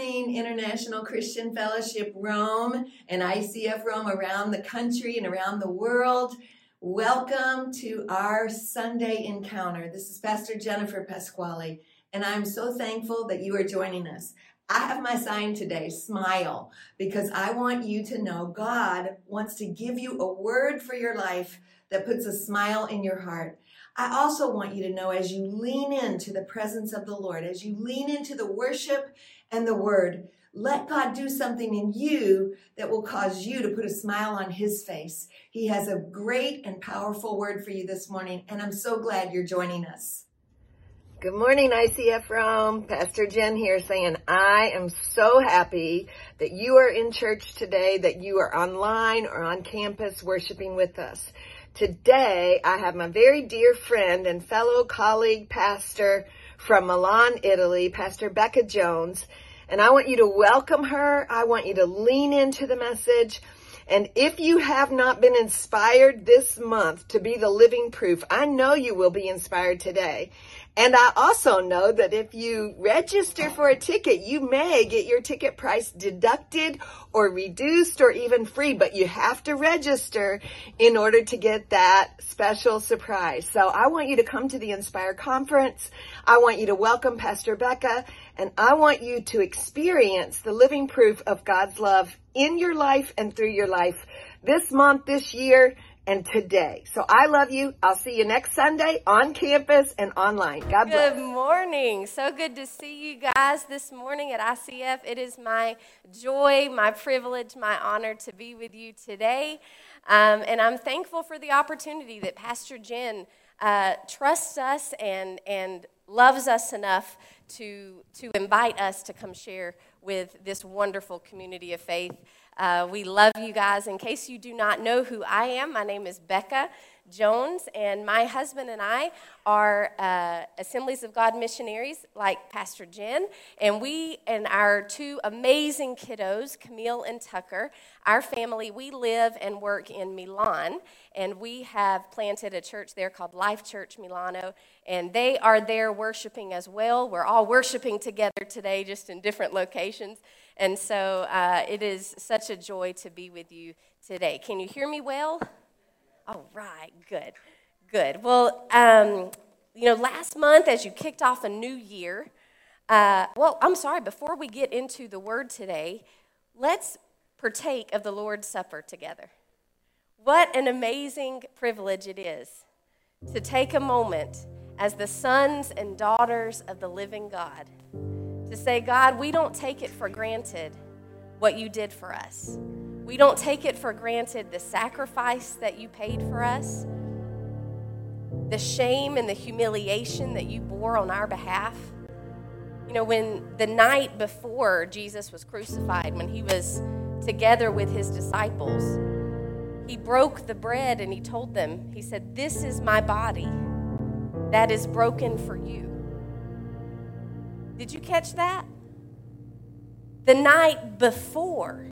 International Christian Fellowship Rome and ICF Rome around the country and around the world. Welcome to our Sunday encounter. This is Pastor Jennifer Pasquale, and I'm so thankful that you are joining us. I have my sign today, smile, because I want you to know God wants to give you a word for your life that puts a smile in your heart. I also want you to know as you lean into the presence of the Lord, as you lean into the worship and the word, let God do something in you that will cause you to put a smile on his face. He has a great and powerful word for you this morning, and I'm so glad you're joining us. Good morning, ICF Rome. Pastor Jen here saying, I am so happy that you are in church today, that you are online or on campus worshiping with us. Today, I have my very dear friend and fellow colleague pastor from Milan, Italy, Pastor Becca Jones. And I want you to welcome her. I want you to lean into the message. And if you have not been inspired this month to be the living proof, I know you will be inspired today. And I also know that if you register for a ticket, you may get your ticket price deducted or reduced or even free, but you have to register in order to get that special surprise. So I want you to come to the Inspire Conference. I want you to welcome Pastor Becca and I want you to experience the living proof of God's love in your life and through your life this month, this year and today. So I love you. I'll see you next Sunday on campus and online. God bless. Good morning. So good to see you guys this morning at ICF. It is my joy, my privilege, my honor to be with you today. Um, and I'm thankful for the opportunity that Pastor Jen uh, trusts us and, and loves us enough to, to invite us to come share with this wonderful community of faith. Uh, we love you guys. In case you do not know who I am, my name is Becca Jones, and my husband and I are uh, Assemblies of God missionaries, like Pastor Jen. And we and our two amazing kiddos, Camille and Tucker, our family, we live and work in Milan, and we have planted a church there called Life Church Milano, and they are there worshiping as well. We're all worshiping together today, just in different locations. And so uh, it is such a joy to be with you today. Can you hear me well? All right, good, good. Well, um, you know, last month as you kicked off a new year, uh, well, I'm sorry, before we get into the word today, let's partake of the Lord's Supper together. What an amazing privilege it is to take a moment as the sons and daughters of the living God to say, God, we don't take it for granted what you did for us. We don't take it for granted the sacrifice that you paid for us, the shame and the humiliation that you bore on our behalf. You know, when the night before Jesus was crucified, when he was together with his disciples, he broke the bread and he told them, He said, This is my body that is broken for you. Did you catch that? The night before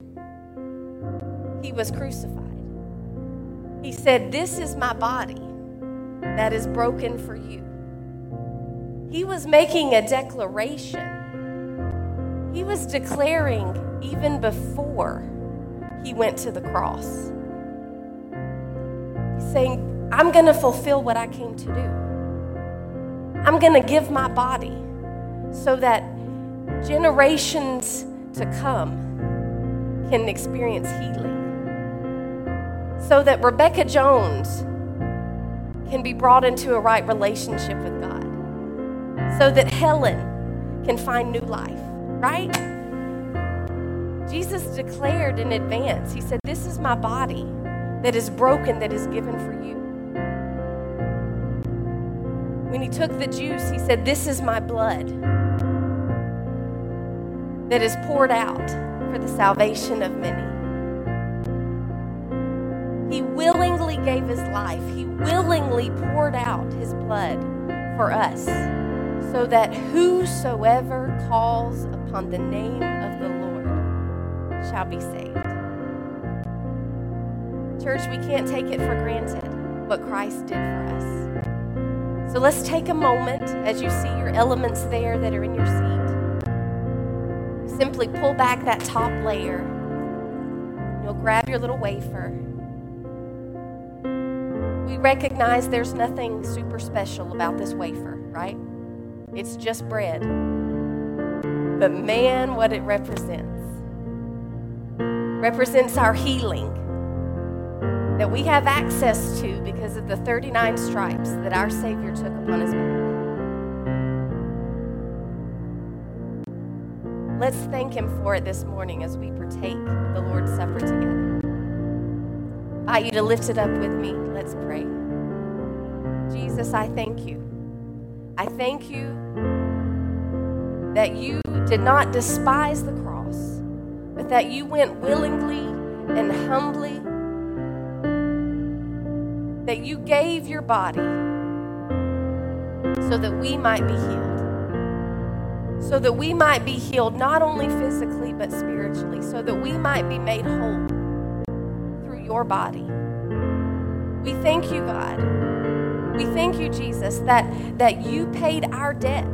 he was crucified, he said, This is my body that is broken for you. He was making a declaration. He was declaring even before he went to the cross. He's saying, I'm going to fulfill what I came to do. I'm going to give my body so that generations to come can experience healing. So that Rebecca Jones can be brought into a right relationship with God. So that Helen can find new life, right? Jesus declared in advance, He said, This is my body that is broken, that is given for you. When He took the juice, He said, This is my blood that is poured out for the salvation of many. He willingly gave his life, he willingly poured out his blood for us, so that whosoever calls upon the name of the Lord shall be saved. Church, we can't take it for granted what Christ did for us. So let's take a moment as you see your elements there that are in your seat simply pull back that top layer. You'll grab your little wafer. We recognize there's nothing super special about this wafer, right? It's just bread. But man, what it represents represents our healing that we have access to because of the 39 stripes that our Savior took upon his back. Let's thank him for it this morning as we partake the Lord's Supper together. I invite you to lift it up with me. Let's pray. Jesus, I thank you. I thank you that you did not despise the cross, but that you went willingly and humbly, that you gave your body so that we might be healed so that we might be healed not only physically but spiritually, so that we might be made whole through your body. We thank you, God. We thank you, Jesus, that, that you paid our debt,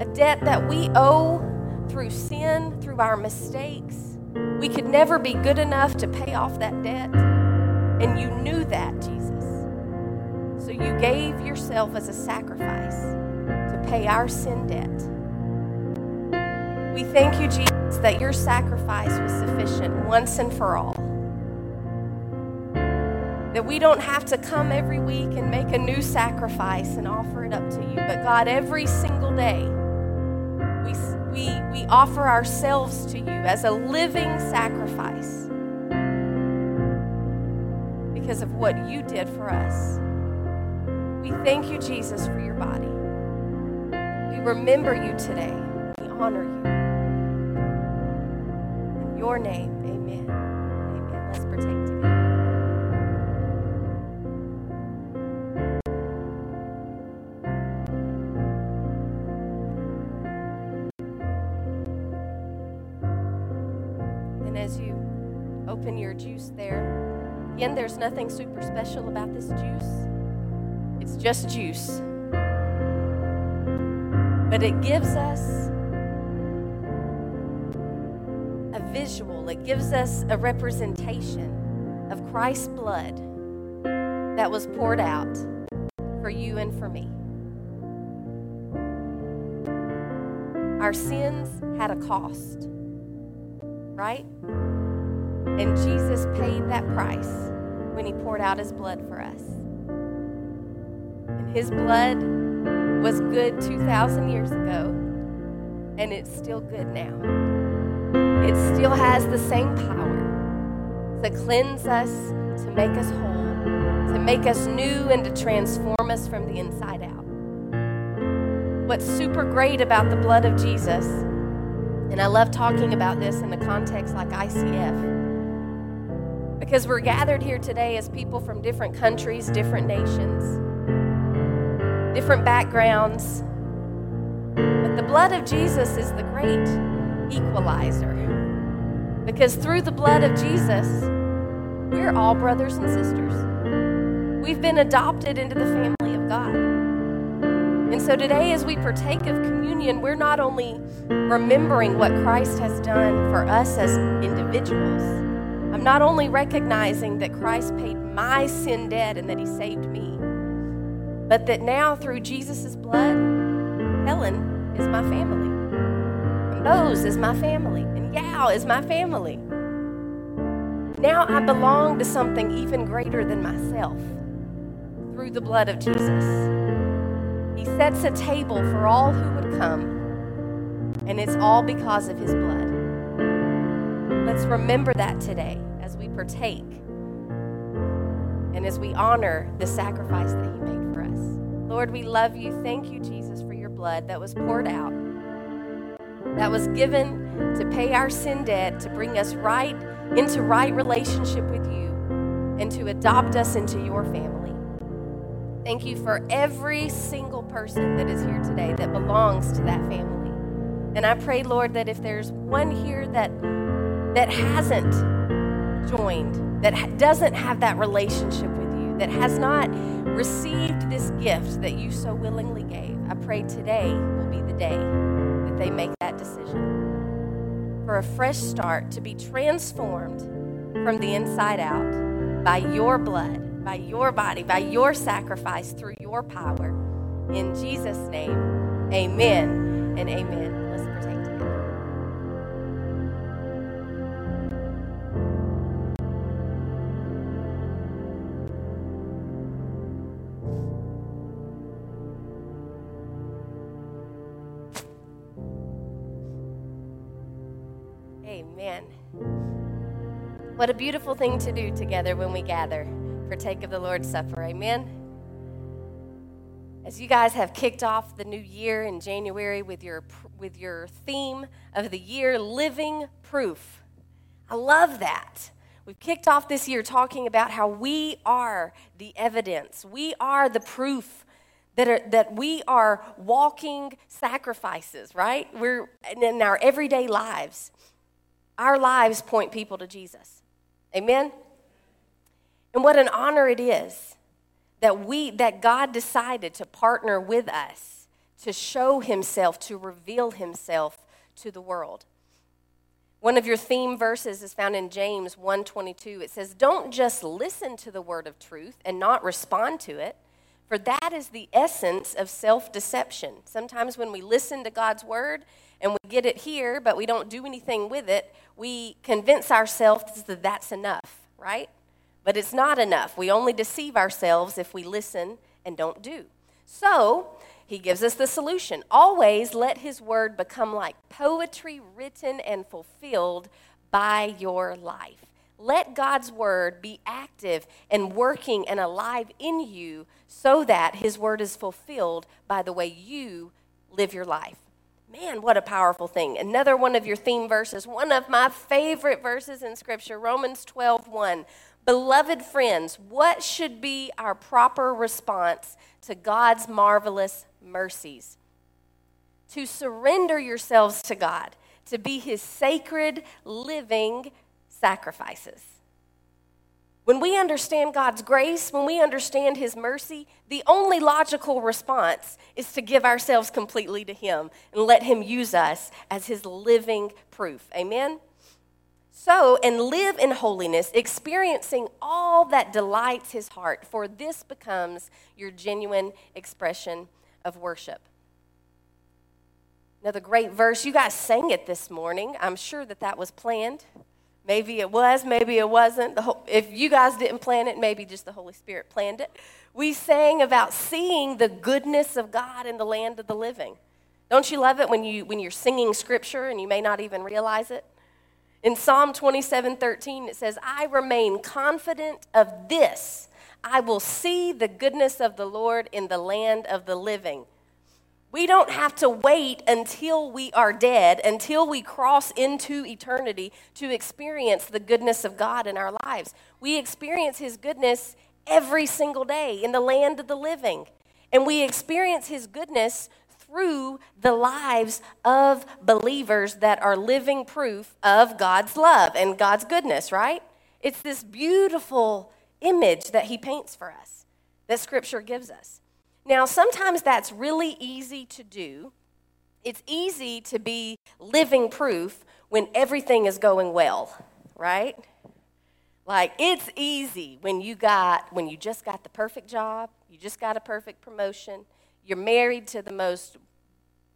a debt that we owe through sin, through our mistakes. We could never be good enough to pay off that debt, and you knew that, Jesus. So you gave yourself as a sacrifice to pay our sin debt. We thank you, Jesus, that your sacrifice was sufficient once and for all. That we don't have to come every week and make a new sacrifice and offer it up to you. But God, every single day, we, we, we offer ourselves to you as a living sacrifice because of what you did for us. We thank you, Jesus, for your body. We remember you today. We honor you your name. Amen. Amen. Let's partake together. And as you open your juice there, again, there's nothing super special about this juice. It's just juice. But it gives us gives us a representation of Christ's blood that was poured out for you and for me. Our sins had a cost, right? And Jesus paid that price when he poured out his blood for us. And his blood was good 2,000 years ago, and it's still good now it still has the same power to cleanse us, to make us whole, to make us new, and to transform us from the inside out. What's super great about the blood of Jesus, and I love talking about this in a context like ICF, because we're gathered here today as people from different countries, different nations, different backgrounds. But the blood of Jesus is the great equalizer. Because through the blood of Jesus, we're all brothers and sisters. We've been adopted into the family of God. And so today, as we partake of communion, we're not only remembering what Christ has done for us as individuals, I'm not only recognizing that Christ paid my sin debt and that he saved me, but that now through Jesus' blood, Helen is my family. Bose is my family, and Yao is my family. Now I belong to something even greater than myself through the blood of Jesus. He sets a table for all who would come, and it's all because of his blood. Let's remember that today as we partake and as we honor the sacrifice that he made for us. Lord, we love you. Thank you, Jesus, for your blood that was poured out that was given to pay our sin debt, to bring us right into right relationship with you, and to adopt us into your family. Thank you for every single person that is here today that belongs to that family. And I pray, Lord, that if there's one here that that hasn't joined, that doesn't have that relationship with you, that has not received this gift that you so willingly gave, I pray today will be the day they make that decision. for a fresh start to be transformed from the inside out by your blood, by your body, by your sacrifice through your power. In Jesus' name, amen and amen. What a beautiful thing to do together when we gather, partake of the Lord's Supper. Amen. As you guys have kicked off the new year in January with your with your theme of the year living proof. I love that. We've kicked off this year talking about how we are the evidence. We are the proof that, are, that we are walking sacrifices, right? We're in our everyday lives. Our lives point people to Jesus. Amen? And what an honor it is that we that God decided to partner with us to show himself, to reveal himself to the world. One of your theme verses is found in James 1:22. It says, "Don't just listen to the word of truth and not respond to it, for that is the essence of self-deception." Sometimes when we listen to God's word and we get it here, but we don't do anything with it, we convince ourselves that that's enough, right? But it's not enough. We only deceive ourselves if we listen and don't do. So, he gives us the solution. Always let his word become like poetry written and fulfilled by your life. Let God's word be active and working and alive in you so that his word is fulfilled by the way you live your life. Man, what a powerful thing. Another one of your theme verses, one of my favorite verses in Scripture, Romans 12 1. Beloved friends, what should be our proper response to God's marvelous mercies? To surrender yourselves to God, to be His sacred, living sacrifices. When we understand God's grace, when we understand His mercy, the only logical response is to give ourselves completely to Him and let Him use us as His living proof. Amen? So, and live in holiness, experiencing all that delights His heart, for this becomes your genuine expression of worship. Another great verse. You guys sang it this morning. I'm sure that that was planned. Maybe it was, maybe it wasn't. Whole, if you guys didn't plan it, maybe just the Holy Spirit planned it. We sang about seeing the goodness of God in the land of the living. Don't you love it when, you, when you're singing scripture and you may not even realize it? In Psalm 27 13, it says, I remain confident of this. I will see the goodness of the Lord in the land of the living. We don't have to wait until we are dead, until we cross into eternity to experience the goodness of God in our lives. We experience His goodness every single day in the land of the living. And we experience His goodness through the lives of believers that are living proof of God's love and God's goodness, right? It's this beautiful image that He paints for us that Scripture gives us. Now, sometimes that's really easy to do. It's easy to be living proof when everything is going well, right? Like it's easy when you got when you just got the perfect job, you just got a perfect promotion, you're married to the most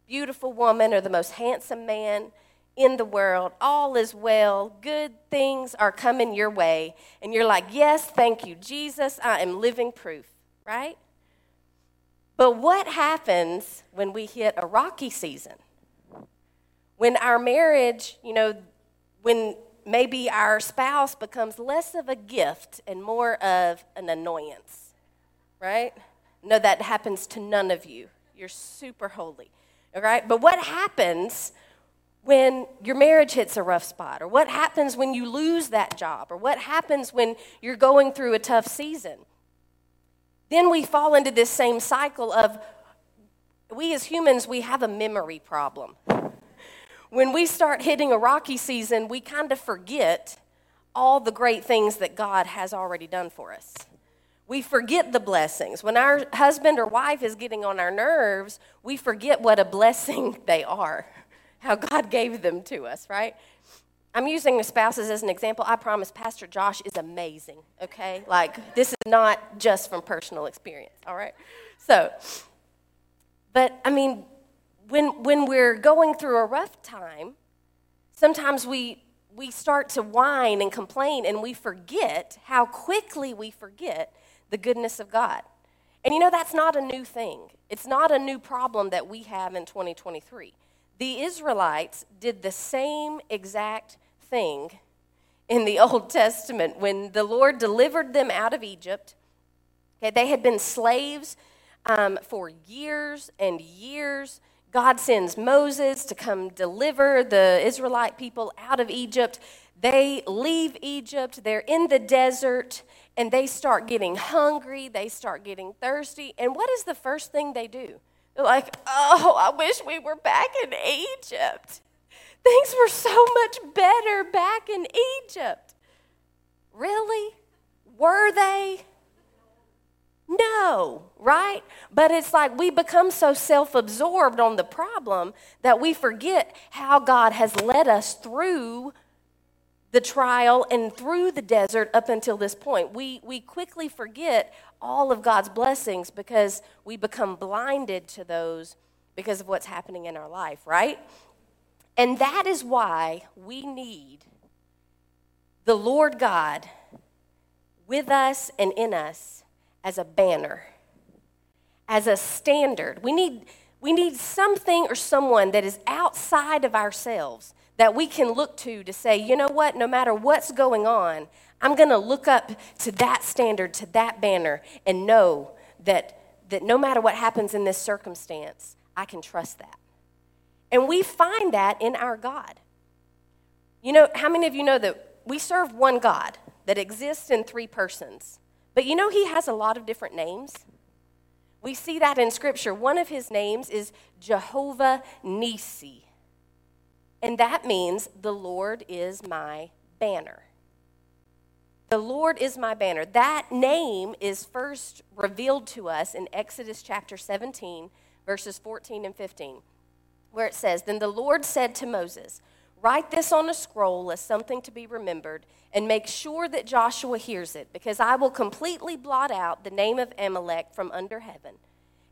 beautiful woman or the most handsome man in the world. All is well. Good things are coming your way. And you're like, Yes, thank you, Jesus. I am living proof, right? But what happens when we hit a rocky season? When our marriage, you know, when maybe our spouse becomes less of a gift and more of an annoyance, right? No, that happens to none of you. You're super holy, all right? But what happens when your marriage hits a rough spot? Or what happens when you lose that job? Or what happens when you're going through a tough season? Then we fall into this same cycle of we as humans, we have a memory problem. When we start hitting a rocky season, we kind of forget all the great things that God has already done for us. We forget the blessings. When our husband or wife is getting on our nerves, we forget what a blessing they are. how God gave them to us, right? I'm using the spouses as an example. I promise Pastor Josh is amazing, okay? Like, this is not just from personal experience, all right? So, but I mean, when, when we're going through a rough time, sometimes we, we start to whine and complain and we forget how quickly we forget the goodness of God. And you know, that's not a new thing. It's not a new problem that we have in 2023. The Israelites did the same exact thing in the Old Testament when the Lord delivered them out of Egypt. Okay, they had been slaves um, for years and years. God sends Moses to come deliver the Israelite people out of Egypt. They leave Egypt, they're in the desert, and they start getting hungry, they start getting thirsty. And what is the first thing they do? They're like, oh, I wish we were back in Egypt. Things were so much better back in Egypt. Really? Were they? No, right? But it's like we become so self absorbed on the problem that we forget how God has led us through the trial and through the desert up until this point. We, we quickly forget all of God's blessings because we become blinded to those because of what's happening in our life, right? And that is why we need the Lord God with us and in us as a banner, as a standard. We need, we need something or someone that is outside of ourselves that we can look to to say, you know what, no matter what's going on, I'm going to look up to that standard, to that banner, and know that, that no matter what happens in this circumstance, I can trust that. And we find that in our God. You know, how many of you know that we serve one God that exists in three persons? But you know, he has a lot of different names. We see that in Scripture. One of his names is Jehovah Nissi, and that means the Lord is my banner. The Lord is my banner. That name is first revealed to us in Exodus chapter 17, verses 14 and 15 where it says, Then the Lord said to Moses, Write this on a scroll as something to be remembered, and make sure that Joshua hears it, because I will completely blot out the name of Amalek from under heaven.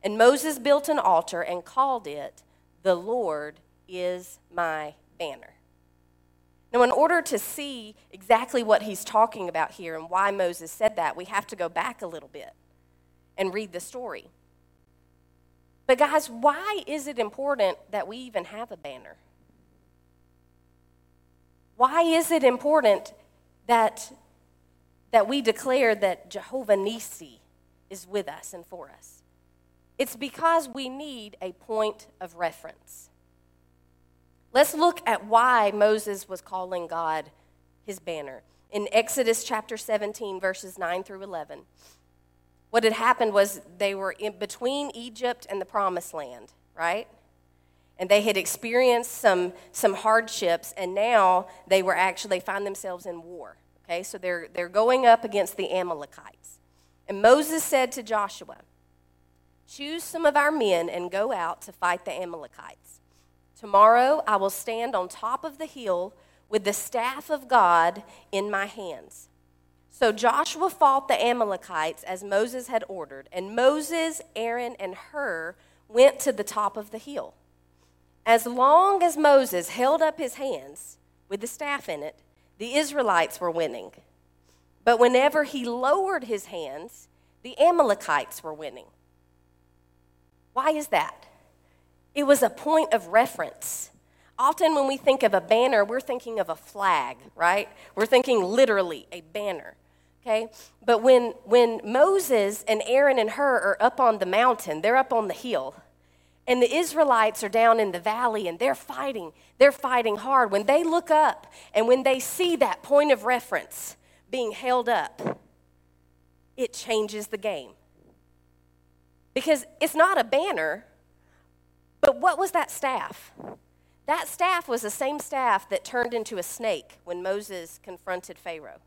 And Moses built an altar and called it, The Lord is my banner. Now, in order to see exactly what he's talking about here and why Moses said that, we have to go back a little bit and read the story. But, guys, why is it important that we even have a banner? Why is it important that, that we declare that Jehovah Nissi is with us and for us? It's because we need a point of reference. Let's look at why Moses was calling God his banner. In Exodus chapter 17, verses 9 through 11. What had happened was they were in between Egypt and the promised land, right? And they had experienced some, some hardships, and now they were actually, they find themselves in war. Okay, so they're, they're going up against the Amalekites. And Moses said to Joshua, Choose some of our men and go out to fight the Amalekites. Tomorrow I will stand on top of the hill with the staff of God in my hands. So Joshua fought the Amalekites as Moses had ordered, and Moses, Aaron, and Hur went to the top of the hill. As long as Moses held up his hands with the staff in it, the Israelites were winning. But whenever he lowered his hands, the Amalekites were winning. Why is that? It was a point of reference. Often, when we think of a banner, we're thinking of a flag, right? We're thinking literally a banner okay? But when when moses and aaron and hur are up on the mountain they're up on the hill and the israelites are down in the valley and they're fighting they're fighting hard. When they look up and when they see that point of reference being held up it changes the game. Because it's not a banner but what was that staff? That staff was the same staff that turned into a snake when moses confronted pharaoh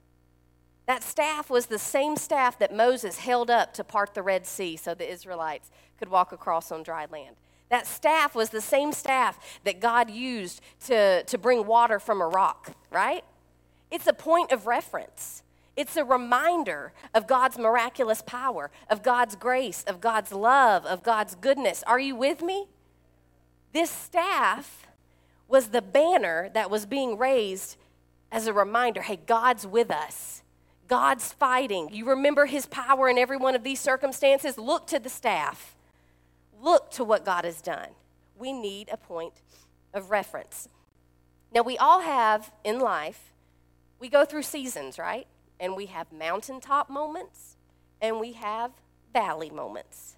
that staff was the same staff that Moses held up to part the Red Sea so the Israelites could walk across on dry land. That staff was the same staff that God used to, to bring water from a rock, right? It's a point of reference. It's a reminder of God's miraculous power, of God's grace, of God's love, of God's goodness. Are you with me? This staff was the banner that was being raised as a reminder hey, God's with us. God's fighting. You remember his power in every one of these circumstances? Look to the staff. Look to what God has done. We need a point of reference. Now, we all have in life, we go through seasons, right? And we have mountaintop moments and we have valley moments.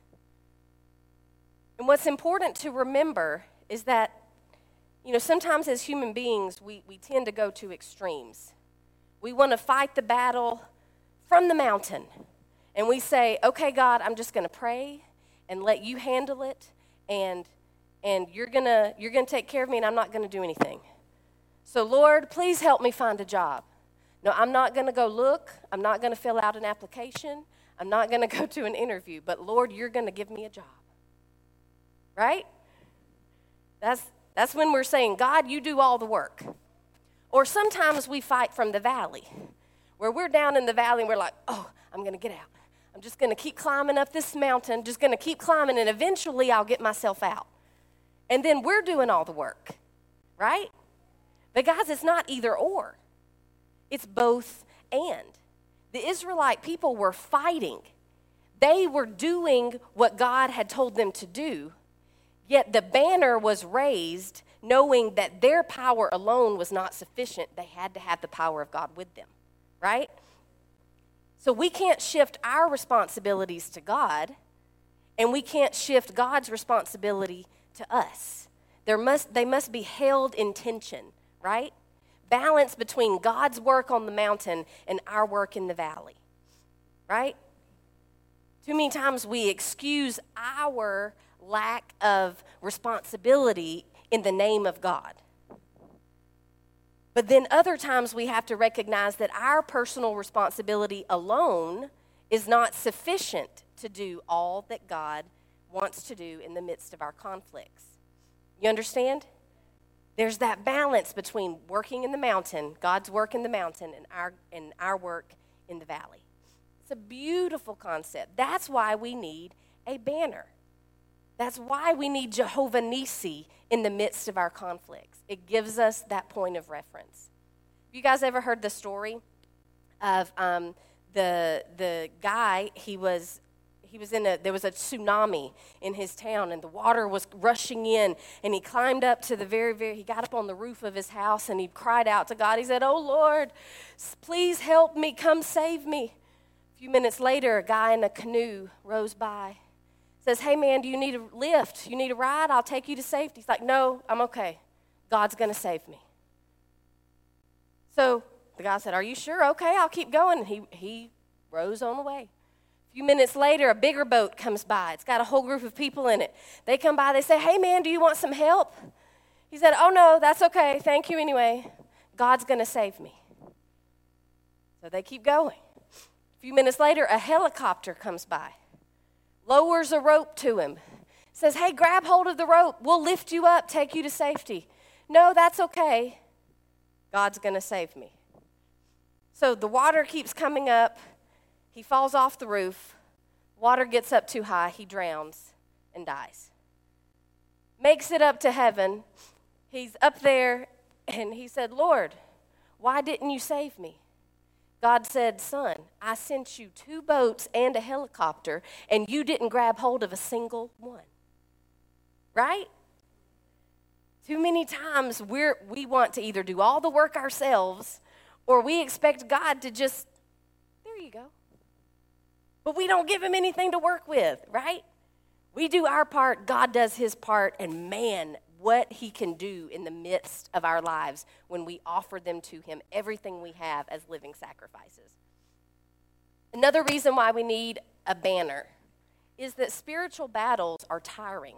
And what's important to remember is that, you know, sometimes as human beings, we, we tend to go to extremes. We want to fight the battle from the mountain. And we say, okay, God, I'm just going to pray and let you handle it. And, and you're going to you're going to take care of me, and I'm not going to do anything. So, Lord, please help me find a job. No, I'm not going to go look. I'm not going to fill out an application. I'm not going to go to an interview. But, Lord, you're going to give me a job. Right? That's, that's when we're saying, God, you do all the work. Or sometimes we fight from the valley, where we're down in the valley and we're like, oh, I'm going to get out. I'm just going to keep climbing up this mountain, just going to keep climbing, and eventually I'll get myself out. And then we're doing all the work, right? But guys, it's not either or, it's both and. The Israelite people were fighting, they were doing what God had told them to do, yet the banner was raised knowing that their power alone was not sufficient. They had to have the power of God with them, right? So we can't shift our responsibilities to God, and we can't shift God's responsibility to us. There must, they must be held in tension, right? Balance between God's work on the mountain and our work in the valley, right? Too many times we excuse our lack of responsibility in the name of God. But then other times we have to recognize that our personal responsibility alone is not sufficient to do all that God wants to do in the midst of our conflicts. You understand? There's that balance between working in the mountain, God's work in the mountain, and our, and our work in the valley. It's a beautiful concept. That's why we need a banner. That's why we need Jehovah Nissi in the midst of our conflicts. It gives us that point of reference. You guys ever heard the story of um, the the guy? He was he was in a there was a tsunami in his town and the water was rushing in and he climbed up to the very very he got up on the roof of his house and he cried out to God. He said, "Oh Lord, please help me, come save me." A few minutes later, a guy in a canoe rows by says, Hey man, do you need a lift? You need a ride? I'll take you to safety. He's like, No, I'm okay. God's going to save me. So the guy said, Are you sure? Okay, I'll keep going. And he, he rows on away. A few minutes later, a bigger boat comes by. It's got a whole group of people in it. They come by, they say, Hey man, do you want some help? He said, Oh no, that's okay. Thank you anyway. God's going to save me. So they keep going. A few minutes later, a helicopter comes by lowers a rope to him, says, Hey, grab hold of the rope. We'll lift you up, take you to safety. No, that's okay. God's going to save me. So the water keeps coming up. He falls off the roof. Water gets up too high. He drowns and dies. Makes it up to heaven. He's up there and he said, Lord, why didn't you save me? God said, Son, I sent you two boats and a helicopter, and you didn't grab hold of a single one. Right? Too many times we're, we want to either do all the work ourselves or we expect God to just, there you go. But we don't give him anything to work with, right? We do our part, God does his part, and man, what He can do in the midst of our lives when we offer them to Him, everything we have as living sacrifices. Another reason why we need a banner is that spiritual battles are tiring.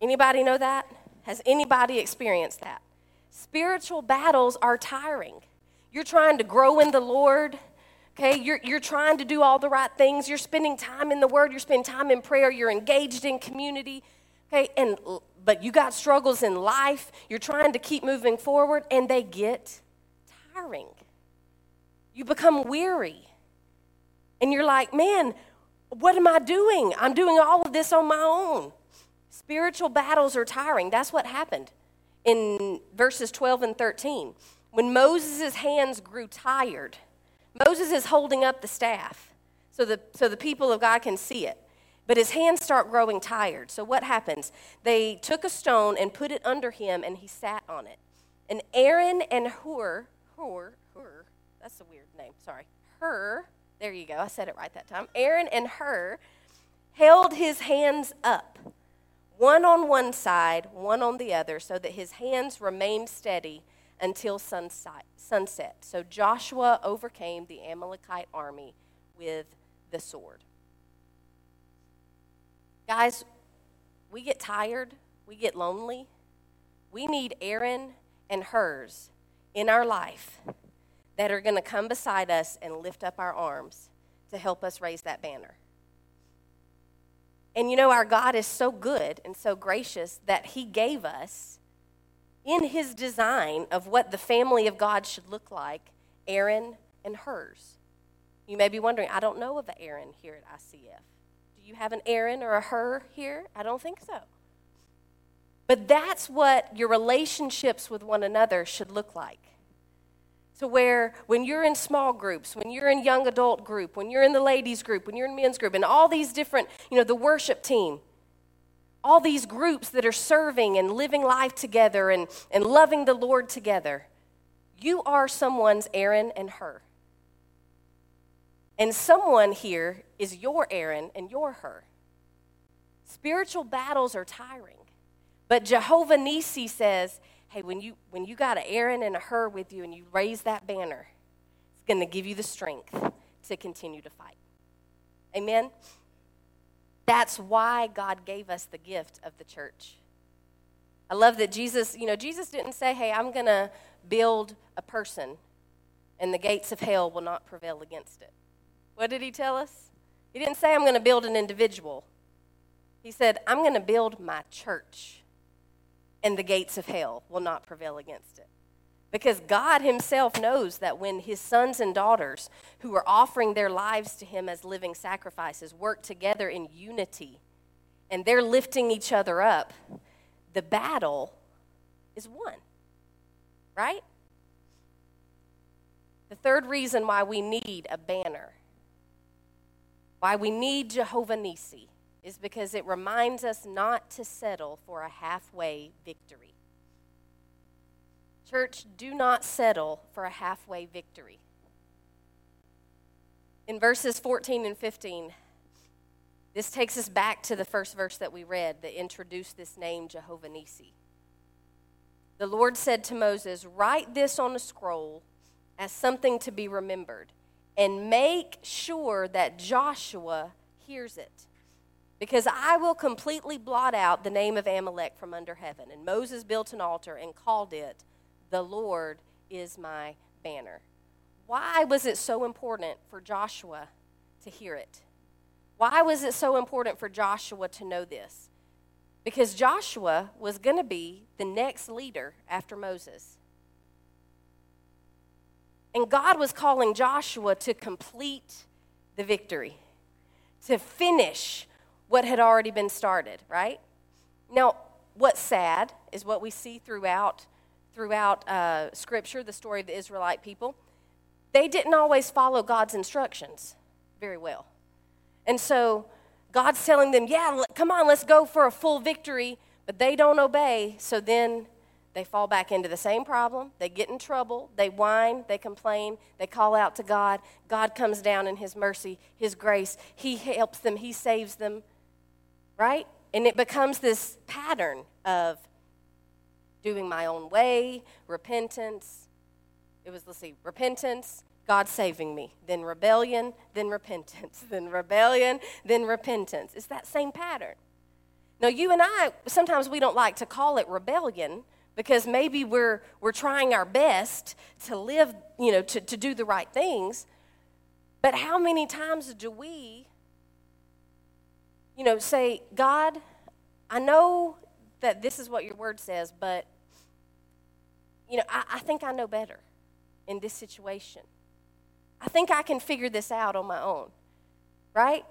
Anybody know that? Has anybody experienced that? Spiritual battles are tiring. You're trying to grow in the Lord. Okay, you're, you're trying to do all the right things. You're spending time in the Word. You're spending time in prayer. You're engaged in community Okay, and but you got struggles in life, you're trying to keep moving forward, and they get tiring. You become weary. And you're like, man, what am I doing? I'm doing all of this on my own. Spiritual battles are tiring. That's what happened in verses 12 and 13. When Moses' hands grew tired, Moses is holding up the staff so the, so the people of God can see it. But his hands start growing tired. So what happens? They took a stone and put it under him, and he sat on it. And Aaron and Hur, Hur, Hur, that's a weird name, sorry. Hur, there you go, I said it right that time. Aaron and Hur held his hands up, one on one side, one on the other, so that his hands remained steady until sunset. So Joshua overcame the Amalekite army with the sword. Guys, we get tired, we get lonely. We need Aaron and Hurs in our life that are going to come beside us and lift up our arms to help us raise that banner. And you know, our God is so good and so gracious that He gave us, in His design of what the family of God should look like, Aaron and Hurs. You may be wondering, I don't know of an Aaron here at ICF you have an Aaron or a Hur here? I don't think so. But that's what your relationships with one another should look like. To where when you're in small groups, when you're in young adult group, when you're in the ladies group, when you're in men's group, and all these different, you know, the worship team, all these groups that are serving and living life together and, and loving the Lord together, you are someone's Aaron and Hur. And someone here is your Aaron and your Hur. Spiritual battles are tiring. But Jehovah Nissi says, hey, when you, when you got an Aaron and a Hur with you and you raise that banner, it's going to give you the strength to continue to fight. Amen? That's why God gave us the gift of the church. I love that Jesus, you know, Jesus didn't say, hey, I'm going to build a person and the gates of hell will not prevail against it. What did he tell us? He didn't say, I'm going to build an individual. He said, I'm going to build my church, and the gates of hell will not prevail against it. Because God Himself knows that when His sons and daughters, who are offering their lives to Him as living sacrifices, work together in unity and they're lifting each other up, the battle is won. Right? The third reason why we need a banner why we need Jehovah Nissi is because it reminds us not to settle for a halfway victory. Church, do not settle for a halfway victory. In verses 14 and 15, this takes us back to the first verse that we read that introduced this name, Jehovah Nissi. The Lord said to Moses, Write this on a scroll as something to be remembered and make sure that Joshua hears it. Because I will completely blot out the name of Amalek from under heaven. And Moses built an altar and called it, The Lord is my banner. Why was it so important for Joshua to hear it? Why was it so important for Joshua to know this? Because Joshua was going to be the next leader after Moses. And God was calling Joshua to complete the victory, to finish what had already been started, right? Now, what's sad is what we see throughout throughout uh, Scripture, the story of the Israelite people. They didn't always follow God's instructions very well, and so God's telling them, "Yeah, come on, let's go for a full victory," but they don't obey. So then they fall back into the same problem. They get in trouble. They whine. They complain. They call out to God. God comes down in His mercy, His grace. He helps them. He saves them. Right? And it becomes this pattern of doing my own way, repentance. It was, let's see, repentance, God saving me, then rebellion, then repentance, then rebellion, then repentance. It's that same pattern. Now, you and I, sometimes we don't like to call it rebellion because maybe we're, we're trying our best to live, you know, to, to do the right things. But how many times do we, you know, say, God, I know that this is what your word says, but, you know, I, I think I know better in this situation. I think I can figure this out on my own, right?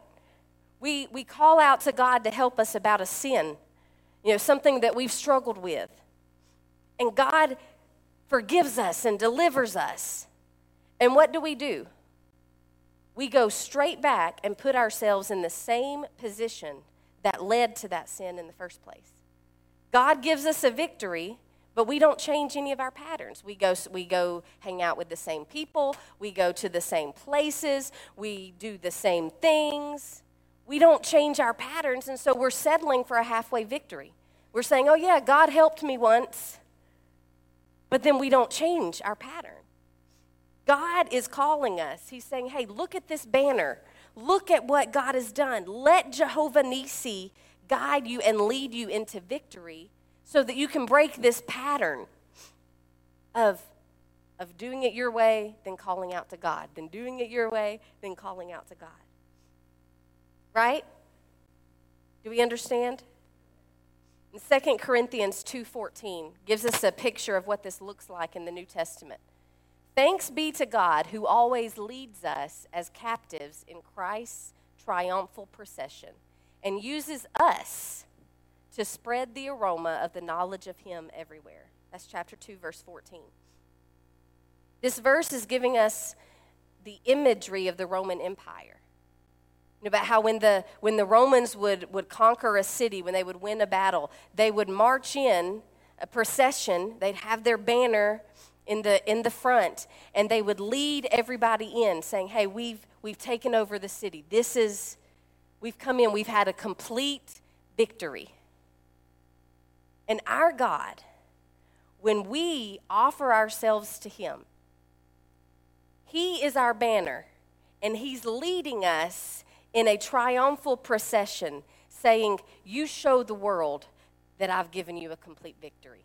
We, we call out to God to help us about a sin, you know, something that we've struggled with. And God forgives us and delivers us. And what do we do? We go straight back and put ourselves in the same position that led to that sin in the first place. God gives us a victory, but we don't change any of our patterns. We go, we go hang out with the same people, we go to the same places, we do the same things. We don't change our patterns, and so we're settling for a halfway victory. We're saying, oh, yeah, God helped me once, but then we don't change our pattern. God is calling us. He's saying, hey, look at this banner. Look at what God has done. Let Jehovah Nissi guide you and lead you into victory so that you can break this pattern of, of doing it your way, then calling out to God, then doing it your way, then calling out to God. Right? Do we understand? In 2 Corinthians 2:14 gives us a picture of what this looks like in the New Testament. Thanks be to God who always leads us as captives in Christ's triumphal procession and uses us to spread the aroma of the knowledge of him everywhere. That's chapter 2 verse 14. This verse is giving us the imagery of the Roman Empire about how when the when the Romans would would conquer a city, when they would win a battle, they would march in a procession. They'd have their banner in the in the front, and they would lead everybody in, saying, "Hey, we've we've taken over the city. This is we've come in. We've had a complete victory." And our God, when we offer ourselves to Him, He is our banner, and He's leading us in a triumphal procession, saying, You show the world that I've given you a complete victory.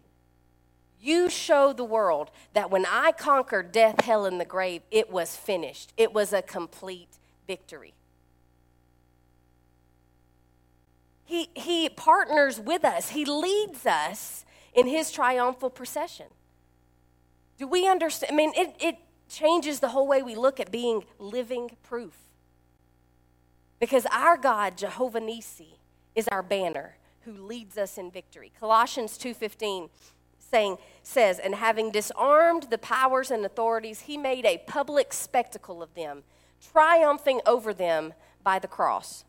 You show the world that when I conquered death, hell, and the grave, it was finished. It was a complete victory. He, he partners with us, He leads us in His triumphal procession. Do we understand? I mean, it, it changes the whole way we look at being living proof. Because our God, Jehovah Nissi, is our banner who leads us in victory. Colossians 2:15 saying says, "And having disarmed the powers and authorities, he made a public spectacle of them, triumphing over them by the cross."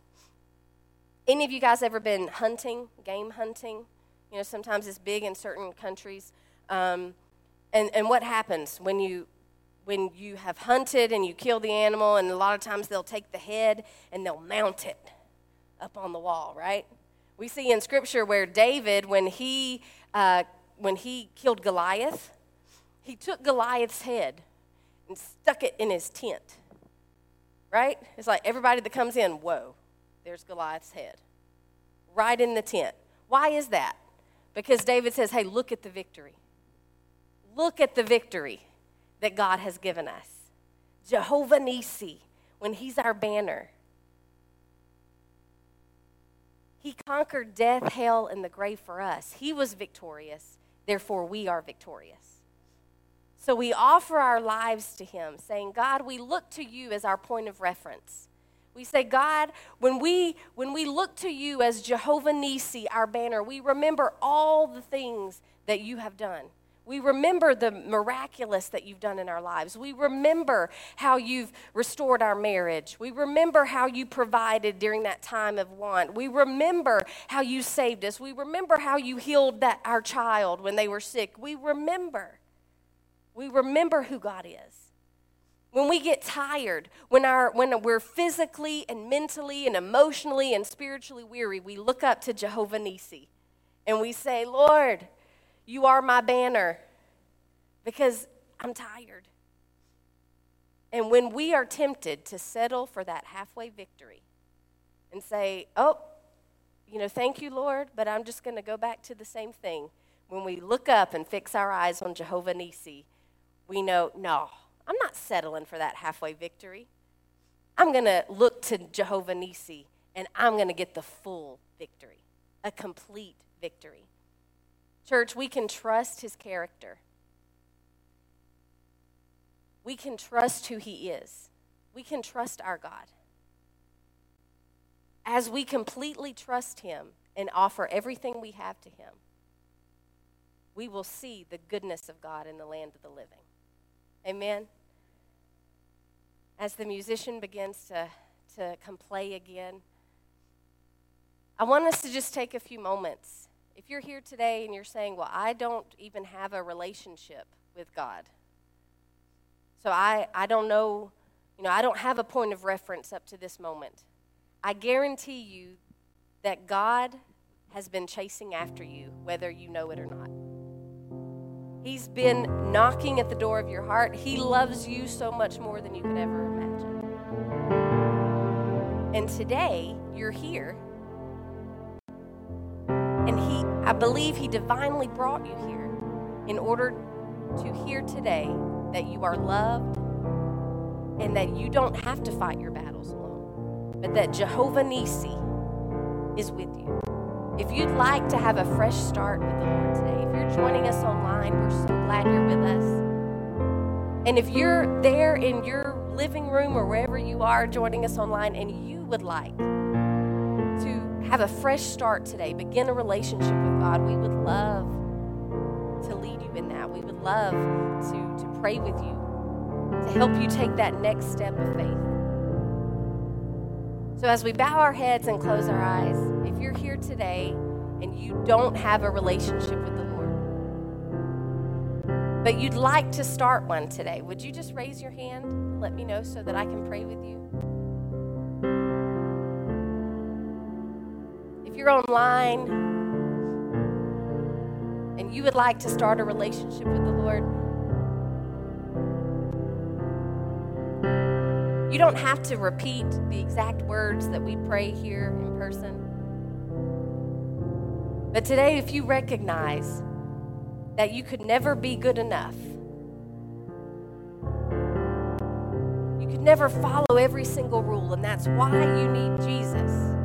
Any of you guys ever been hunting, game hunting? You know, sometimes it's big in certain countries. Um, and, and what happens when you when you have hunted and you kill the animal, and a lot of times they'll take the head and they'll mount it up on the wall, right? We see in Scripture where David, when he, uh, when he killed Goliath, he took Goliath's head and stuck it in his tent, right? It's like everybody that comes in, whoa, there's Goliath's head, right in the tent. Why is that? Because David says, hey, look at the victory. Look at the victory that God has given us. Jehovah Nissi, when He's our banner. He conquered death, hell, and the grave for us. He was victorious, therefore, we are victorious. So we offer our lives to Him, saying, God, we look to you as our point of reference. We say, God, when we, when we look to you as Jehovah Nissi, our banner, we remember all the things that you have done. We remember the miraculous that you've done in our lives. We remember how you've restored our marriage. We remember how you provided during that time of want. We remember how you saved us. We remember how you healed that, our child when they were sick. We remember. We remember who God is. When we get tired, when, our, when we're physically and mentally and emotionally and spiritually weary, we look up to Jehovah Nissi and we say, Lord, you are my banner because I'm tired. And when we are tempted to settle for that halfway victory and say, oh, you know, thank you, Lord, but I'm just going to go back to the same thing. When we look up and fix our eyes on Jehovah Nissi, we know, no, I'm not settling for that halfway victory. I'm going to look to Jehovah Nissi and I'm going to get the full victory a complete victory. Church, we can trust his character. We can trust who he is. We can trust our God. As we completely trust him and offer everything we have to him, we will see the goodness of God in the land of the living. Amen. As the musician begins to, to come play again, I want us to just take a few moments. If you're here today and you're saying, Well, I don't even have a relationship with God, so I, I don't know, you know, I don't have a point of reference up to this moment. I guarantee you that God has been chasing after you, whether you know it or not. He's been knocking at the door of your heart. He loves you so much more than you could ever imagine. And today, you're here. I believe He divinely brought you here in order to hear today that you are loved and that you don't have to fight your battles alone, but that Jehovah Nissi is with you. If you'd like to have a fresh start with the Lord today, if you're joining us online, we're so glad you're with us. And if you're there in your living room or wherever you are joining us online and you would like to have a fresh start today, begin a relationship with God, we would love to lead you in that. We would love to, to pray with you, to help you take that next step of faith. So, as we bow our heads and close our eyes, if you're here today and you don't have a relationship with the Lord, but you'd like to start one today, would you just raise your hand and let me know so that I can pray with you? You're online and you would like to start a relationship with the Lord, You don't have to repeat the exact words that we pray here in person. But today, if you recognize that you could never be good enough, you could never follow every single rule, and that's why you need Jesus,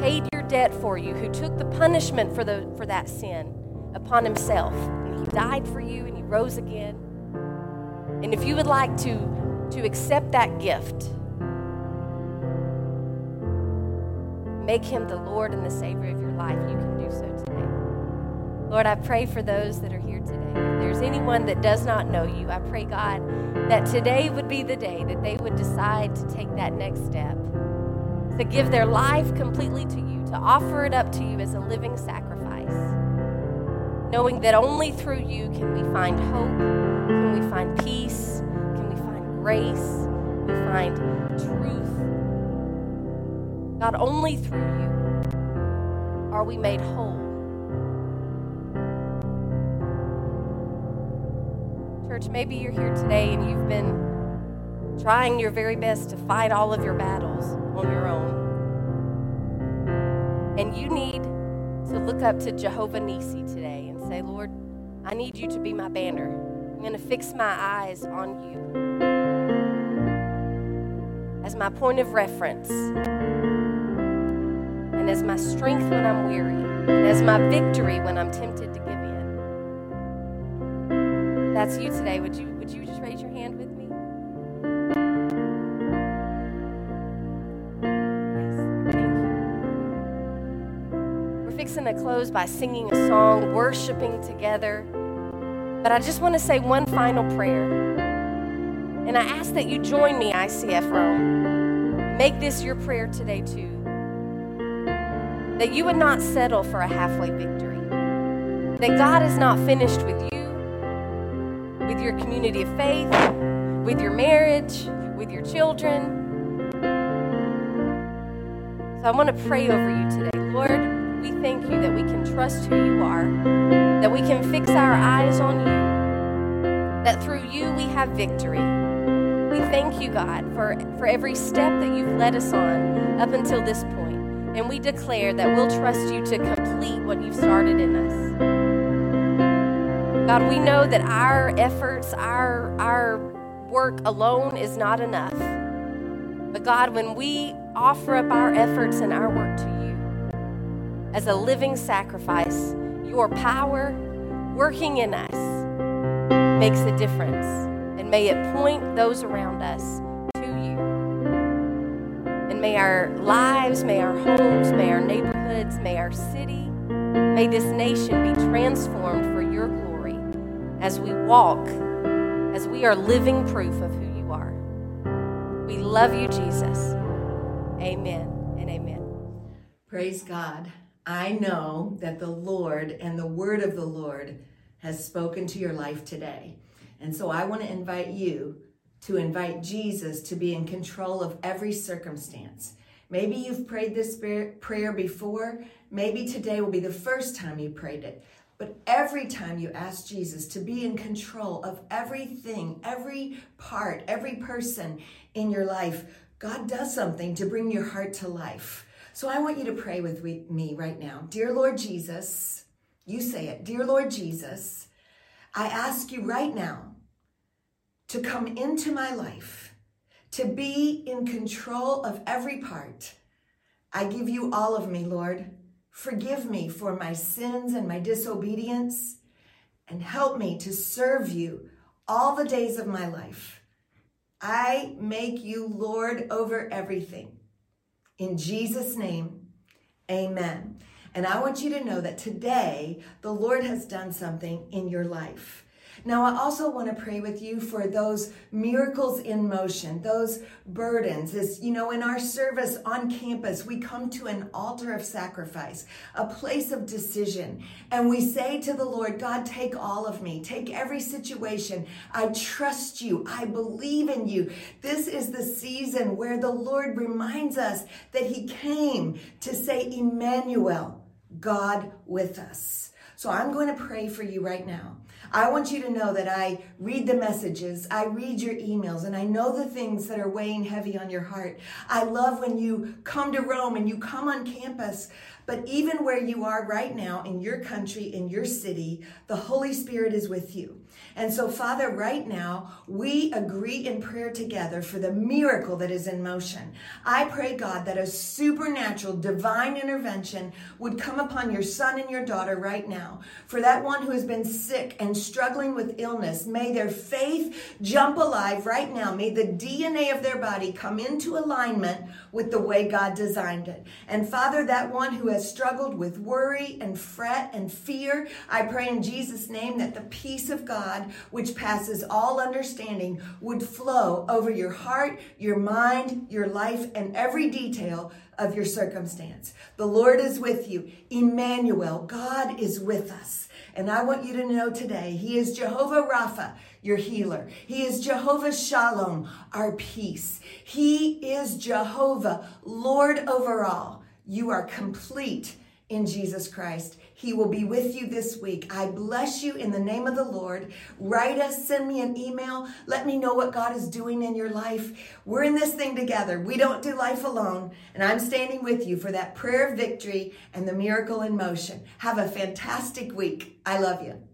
paid your debt for you, who took the punishment for, the, for that sin upon himself. And he died for you and he rose again. And if you would like to to accept that gift. Make him the Lord and the Savior of your life. You can do so today. Lord, I pray for those that are here today. If there's anyone that does not know you, I pray, God, that today would be the day that they would decide to take that next step, to give their life completely to you, to offer it up to you as a living sacrifice, knowing that only through you can we find hope, can we find peace, can we find grace, we find truth. God, only through you are we made whole. Church, maybe you're here today and you've been trying your very best to fight all of your battles on your own. And you need to look up to Jehovah Nissi today and say, Lord, I need you to be my banner. I'm going to fix my eyes on you as my point of reference, and as my strength when I'm weary, and as my victory when I'm tempted to give in. That's you today. Would you, close by singing a song, worshiping together. But I just want to say one final prayer. And I ask that you join me, ICF Rome. Make this your prayer today, too. That you would not settle for a halfway victory. That God is not finished with you, with your community of faith, with your marriage, with your children. So I want to pray over you today. Lord, thank you that we can trust who you are, that we can fix our eyes on you, that through you we have victory. We thank you, God, for, for every step that you've led us on up until this point. And we declare that we'll trust you to complete what you've started in us. God, we know that our efforts, our, our work alone is not enough. But God, when we offer up our efforts and our work to you, as a living sacrifice, your power working in us makes a difference. And may it point those around us to you. And may our lives, may our homes, may our neighborhoods, may our city, may this nation be transformed for your glory as we walk, as we are living proof of who you are. We love you, Jesus. Amen and amen. Praise God. I know that the Lord and the word of the Lord has spoken to your life today. And so I want to invite you to invite Jesus to be in control of every circumstance. Maybe you've prayed this prayer before. Maybe today will be the first time you prayed it. But every time you ask Jesus to be in control of everything, every part, every person in your life, God does something to bring your heart to life. So I want you to pray with me right now. Dear Lord Jesus, you say it. Dear Lord Jesus, I ask you right now to come into my life, to be in control of every part. I give you all of me, Lord. Forgive me for my sins and my disobedience, and help me to serve you all the days of my life. I make you Lord over everything. In Jesus' name, amen. And I want you to know that today the Lord has done something in your life. Now, I also want to pray with you for those miracles in motion, those burdens. As you know, in our service on campus, we come to an altar of sacrifice, a place of decision. And we say to the Lord, God, take all of me, take every situation. I trust you, I believe in you. This is the season where the Lord reminds us that He came to say, Emmanuel, God with us. So I'm going to pray for you right now. I want you to know that I read the messages, I read your emails, and I know the things that are weighing heavy on your heart. I love when you come to Rome and you come on campus. But even where you are right now in your country, in your city, the Holy Spirit is with you. And so, Father, right now, we agree in prayer together for the miracle that is in motion. I pray, God, that a supernatural divine intervention would come upon your son and your daughter right now. For that one who has been sick and struggling with illness, may their faith jump alive right now. May the DNA of their body come into alignment with the way God designed it. And Father, that one who has struggled with worry and fret and fear, I pray in Jesus' name that the peace of God which passes all understanding, would flow over your heart, your mind, your life, and every detail of your circumstance. The Lord is with you. Emmanuel, God is with us. And I want you to know today, He is Jehovah Rapha, your healer. He is Jehovah Shalom, our peace. He is Jehovah, Lord over all. You are complete in Jesus Christ. He will be with you this week. I bless you in the name of the Lord. Write us, send me an email. Let me know what God is doing in your life. We're in this thing together. We don't do life alone. And I'm standing with you for that prayer of victory and the miracle in motion. Have a fantastic week. I love you.